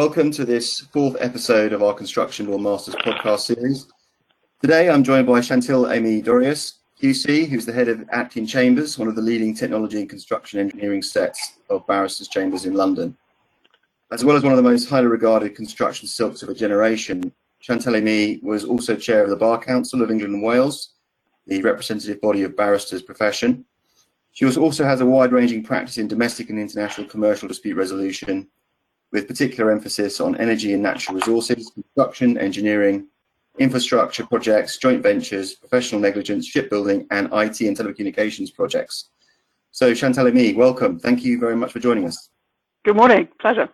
Welcome to this fourth episode of our Construction Law Masters podcast series. Today I'm joined by Chantal-Aimée Doerries, QC, who's the head of Atkin Chambers, one of the leading technology and construction engineering sets of barristers' chambers in London. As well as one of the most highly regarded construction silks of a generation, Chantal Amy was also chair of the Bar Council of England and Wales, the representative body of barristers' profession. She also has a wide-ranging practice in domestic and international commercial dispute resolution with particular emphasis on energy and natural resources, construction, engineering, infrastructure projects, joint ventures, professional negligence, shipbuilding, and IT and telecommunications projects. So Chantal-Aimée, welcome. Thank you very much for joining us. Good morning. Pleasure.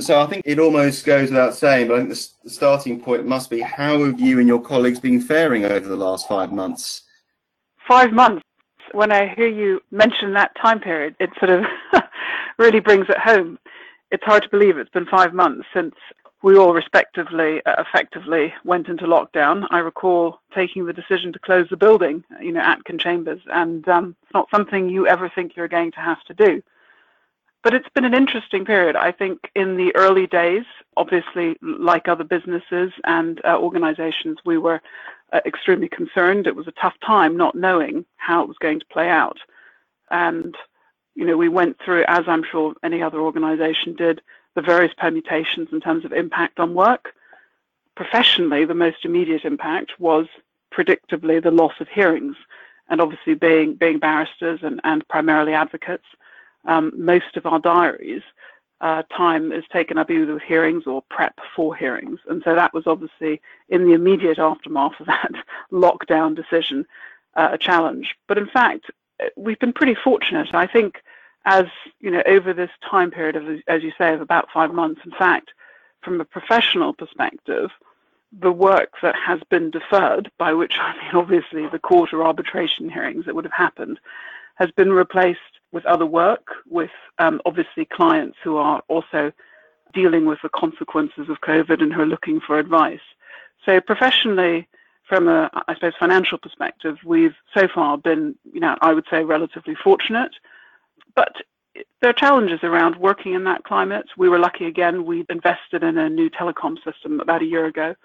So I think it almost goes without saying, but I think the, starting point must be how have you and your colleagues been faring over the last five months? Five months. When I hear you mention that time period, it sort of really brings it home it's hard to believe it's been five months since we all respectively, uh, effectively went into lockdown. I recall taking the decision to close the building, you know, Atkin Chambers, and um, it's not something you ever think you're going to have to do. But it's been an interesting period. I think in the early days, obviously, like other businesses and uh, organizations, we were uh, extremely concerned. It was a tough time not knowing how it was going to play out. And you know, we went through, as I'm sure any other organization did, the various permutations in terms of impact on work. Professionally, the most immediate impact was predictably the loss of hearings. And obviously, being, being barristers and, and primarily advocates, um, most of our diaries uh, time is taken up either with hearings or prep for hearings. And so that was obviously in the immediate aftermath of that lockdown decision uh, a challenge. But in fact, we've been pretty fortunate. I think as you know, over this time period of, as you say, of about five months, in fact, from a professional perspective, the work that has been deferred, by which I mean obviously the court or arbitration hearings that would have happened, has been replaced with other work, with um, obviously clients who are also dealing with the consequences of COVID and who are looking for advice. So professionally, from a, I suppose, financial perspective, we've so far been, you know, I would say relatively fortunate. But there are challenges around working in that climate. We were lucky again, we invested in a new telecom system about a year ago,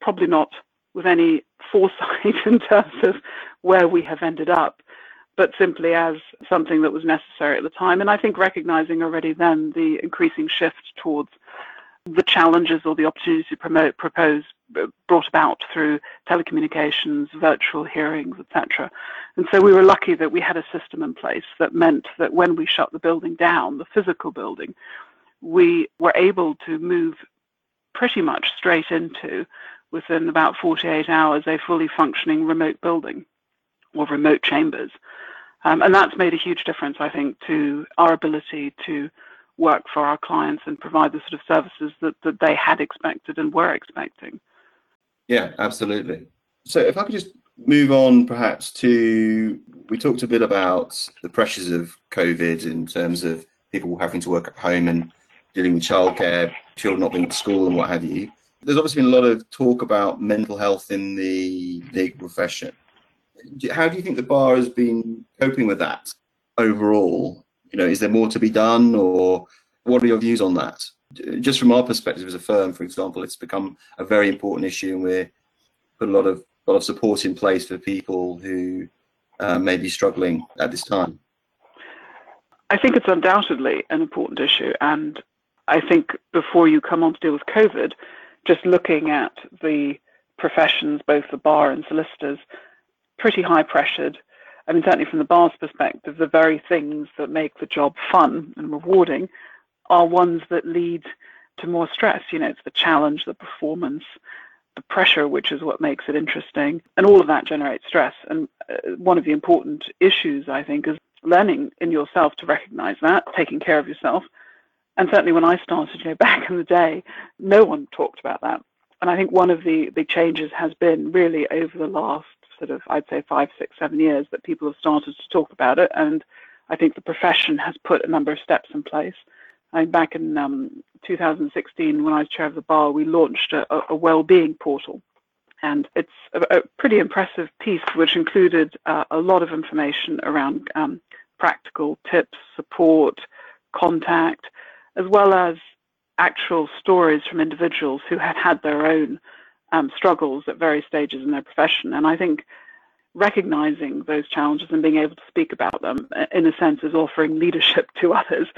probably not with any foresight in terms of where we have ended up, but simply as something that was necessary at the time. And I think recognizing already then the increasing shift towards the challenges or the opportunities to promote, propose uh, brought about through telecommunications, virtual hearings, etc. And so we were lucky that we had a system in place that meant that when we shut the building down, the physical building, we were able to move pretty much straight into, within about 48 hours, a fully functioning remote building or remote chambers. Um, and that's made a huge difference, I think, to our ability to work for our clients and provide the sort of services that, that they had expected and were expecting. Yeah, absolutely. So if I could just move on perhaps to we talked a bit about the pressures of COVID in terms of people having to work at home and dealing with childcare, children not being at school and what have you. There's obviously been a lot of talk about mental health in the legal profession. How do you think the bar has been coping with that overall? You know, is there more to be done, or what are your views on that? Just from our perspective as a firm, for example, it's become a very important issue, and we're put a lot of a lot of support in place for people who uh, may be struggling at this time. I think it's undoubtedly an important issue, and I think before you come on to deal with COVID, just looking at the professions, both the bar and solicitors, pretty high pressured I mean, certainly from the bar's perspective, the very things that make the job fun and rewarding are ones that lead to more stress. You know, it's the challenge, the performance, the pressure, which is what makes it interesting. And all of that generates stress. And uh, one of the important issues, I think, is learning in yourself to recognize that, taking care of yourself. And certainly when I started, you know, back in the day, no one talked about that. And I think one of the big changes has been really over the last sort of, I'd say, five, six, seven years that people have started to talk about it. And I think the profession has put a number of steps in place. I mean, back in um, 2016, when I was chair of the bar, we launched a, a well-being portal. And it's a, a, pretty impressive piece, which included uh, a lot of information around um, practical tips, support, contact, as well as actual stories from individuals who had had their own um, struggles at various stages in their profession. And I think recognizing those challenges and being able to speak about them, uh, in a sense, is offering leadership to others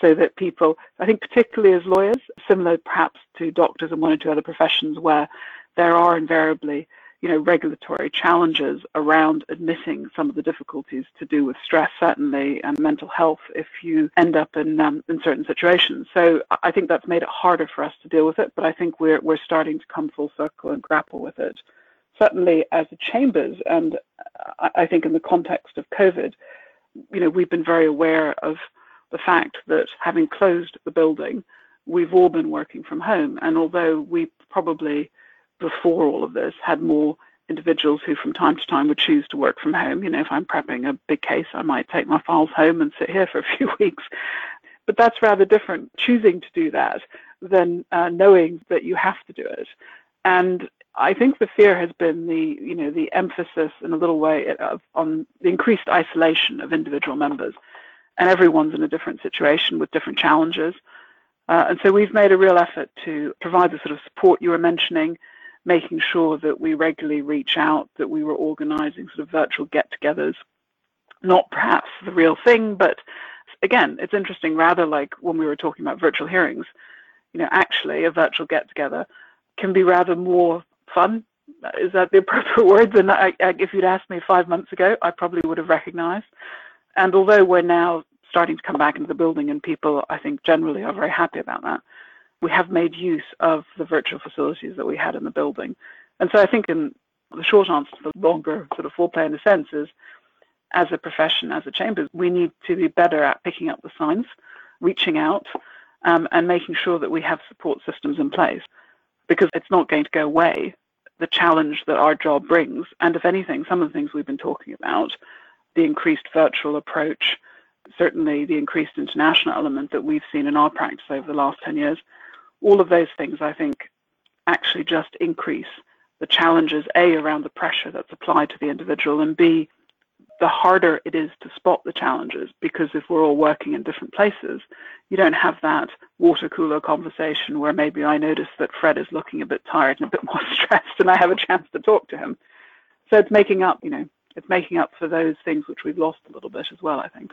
so that people, I think, particularly as lawyers, similar perhaps to doctors and one or two other professions where there are invariably you know, regulatory challenges around admitting some of the difficulties to do with stress, certainly, and mental health if you end up in, um, in certain situations. So I think that's made it harder for us to deal with it, but I think we're, we're starting to come full circle and grapple with it. Certainly, as a chambers, and I think in the context of COVID, you know, we've been very aware of the fact that having closed the building, we've all been working from home. And although we probably before all of this had more individuals who from time to time would choose to work from home. You know, if I'm prepping a big case, I might take my files home and sit here for a few weeks. But that's rather different, choosing to do that than uh, knowing that you have to do it. And I think the fear has been the, you know, the emphasis in a little way of, on the increased isolation of individual members. And everyone's in a different situation with different challenges. Uh, and so we've made a real effort to provide the sort of support you were mentioning, making sure that we regularly reach out, that we were organizing sort of virtual get togethers, not perhaps the real thing, but again, it's interesting, rather like when we were talking about virtual hearings, you know, actually a virtual get together can be rather more fun. Is that the appropriate word? Than I, if you'd asked me five months ago, I probably would have recognized. And although we're now starting to come back into the building and people, I think, generally are very happy about that, we have made use of the virtual facilities that we had in the building. And so I think in the short answer to the longer sort of foreplay in a sense is as a profession, as a chamber, we need to be better at picking up the signs, reaching out, um, and making sure that we have support systems in place because it's not going to go away, the challenge that our job brings. And if anything, some of the things we've been talking about, the increased virtual approach, certainly the increased international element that we've seen in our practice over the last 10 years, all of those things, I think, actually just increase the challenges, A, around the pressure that's applied to the individual, and B, the harder it is to spot the challenges because if we're all working in different places, you don't have that water cooler conversation where maybe I notice that Fred is looking a bit tired and a bit more stressed and I have a chance to talk to him. So it's making up, you know, it's making up for those things which we've lost a little bit as well, I think.